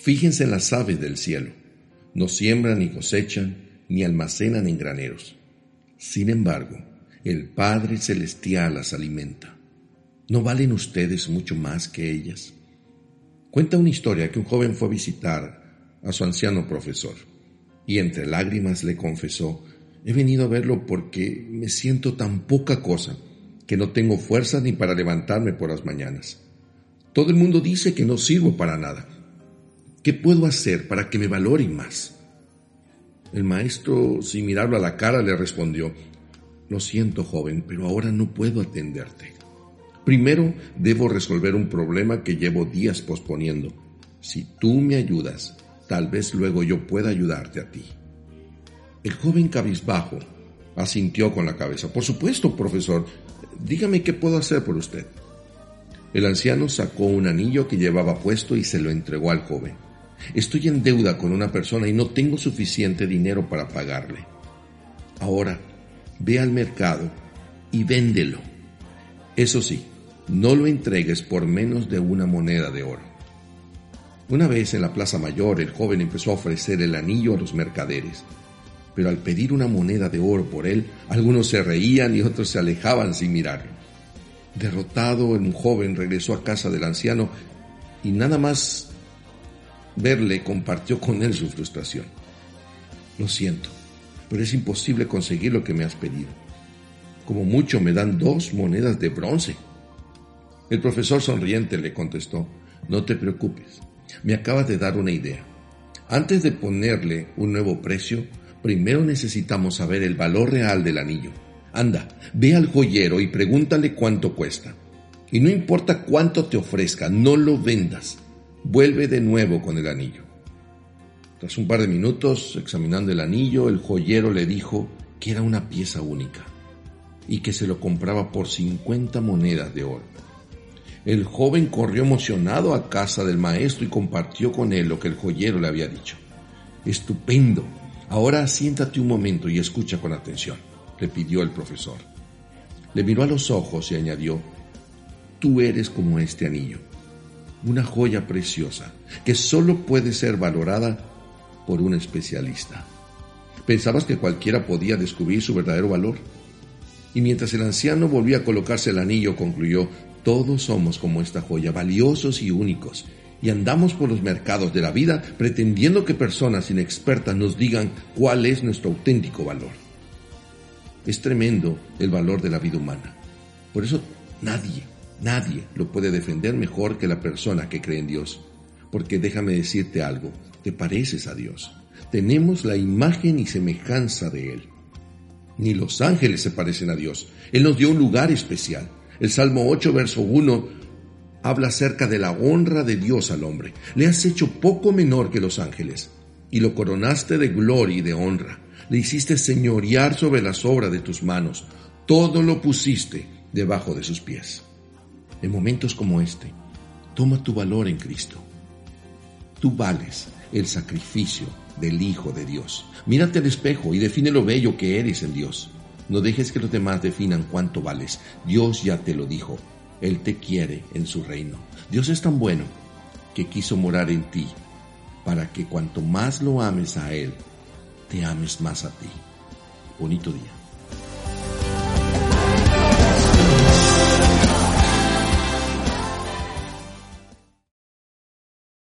Fíjense en las aves del cielo. No siembran ni cosechan, ni almacenan en graneros. Sin embargo, el Padre Celestial las alimenta. ¿No valen ustedes mucho más que ellas? Cuenta una historia que un joven fue a visitar a su anciano profesor y entre lágrimas le confesó, he venido a verlo porque me siento tan poca cosa que no tengo fuerza ni para levantarme por las mañanas. Todo el mundo dice que no sirvo para nada. ¿Qué puedo hacer para que me valoren más? El maestro, sin mirarlo a la cara, le respondió, Lo siento, joven, pero ahora no puedo atenderte. Primero debo resolver un problema que llevo días posponiendo. Si tú me ayudas, tal vez luego yo pueda ayudarte a ti. El joven cabizbajo asintió con la cabeza. Por supuesto, profesor. Dígame qué puedo hacer por usted. El anciano sacó un anillo que llevaba puesto y se lo entregó al joven. Estoy en deuda con una persona y no tengo suficiente dinero para pagarle. Ahora, ve al mercado y véndelo. Eso sí, no lo entregues por menos de una moneda de oro. Una vez en la Plaza Mayor, el joven empezó a ofrecer el anillo a los mercaderes, pero al pedir una moneda de oro por él, algunos se reían y otros se alejaban sin mirarlo. Derrotado, el joven regresó a casa del anciano y nada más verle compartió con él su frustración. Lo siento, pero es imposible conseguir lo que me has pedido. Como mucho me dan dos monedas de bronce. El profesor sonriente le contestó, no te preocupes, me acabas de dar una idea. Antes de ponerle un nuevo precio, primero necesitamos saber el valor real del anillo. Anda, ve al joyero y pregúntale cuánto cuesta. Y no importa cuánto te ofrezca, no lo vendas vuelve de nuevo con el anillo. Tras un par de minutos examinando el anillo, el joyero le dijo que era una pieza única y que se lo compraba por 50 monedas de oro. El joven corrió emocionado a casa del maestro y compartió con él lo que el joyero le había dicho. Estupendo. Ahora siéntate un momento y escucha con atención, le pidió el profesor. Le miró a los ojos y añadió, tú eres como este anillo una joya preciosa que solo puede ser valorada por un especialista. ¿Pensabas que cualquiera podía descubrir su verdadero valor? Y mientras el anciano volvía a colocarse el anillo, concluyó, todos somos como esta joya, valiosos y únicos, y andamos por los mercados de la vida pretendiendo que personas inexpertas nos digan cuál es nuestro auténtico valor. Es tremendo el valor de la vida humana. Por eso nadie, Nadie lo puede defender mejor que la persona que cree en Dios. Porque déjame decirte algo, te pareces a Dios. Tenemos la imagen y semejanza de Él. Ni los ángeles se parecen a Dios. Él nos dio un lugar especial. El Salmo 8, verso 1, habla acerca de la honra de Dios al hombre. Le has hecho poco menor que los ángeles y lo coronaste de gloria y de honra. Le hiciste señorear sobre las obras de tus manos. Todo lo pusiste debajo de sus pies en momentos como este, toma tu valor en Cristo. Tú vales el sacrificio del Hijo de Dios. Mírate al espejo y define lo bello que eres en Dios. No dejes que los demás definan cuánto vales. Dios ya te lo dijo. Él te quiere en su reino. Dios es tan bueno que quiso morar en ti para que cuanto más lo ames a Él, te ames más a ti. Bonito día.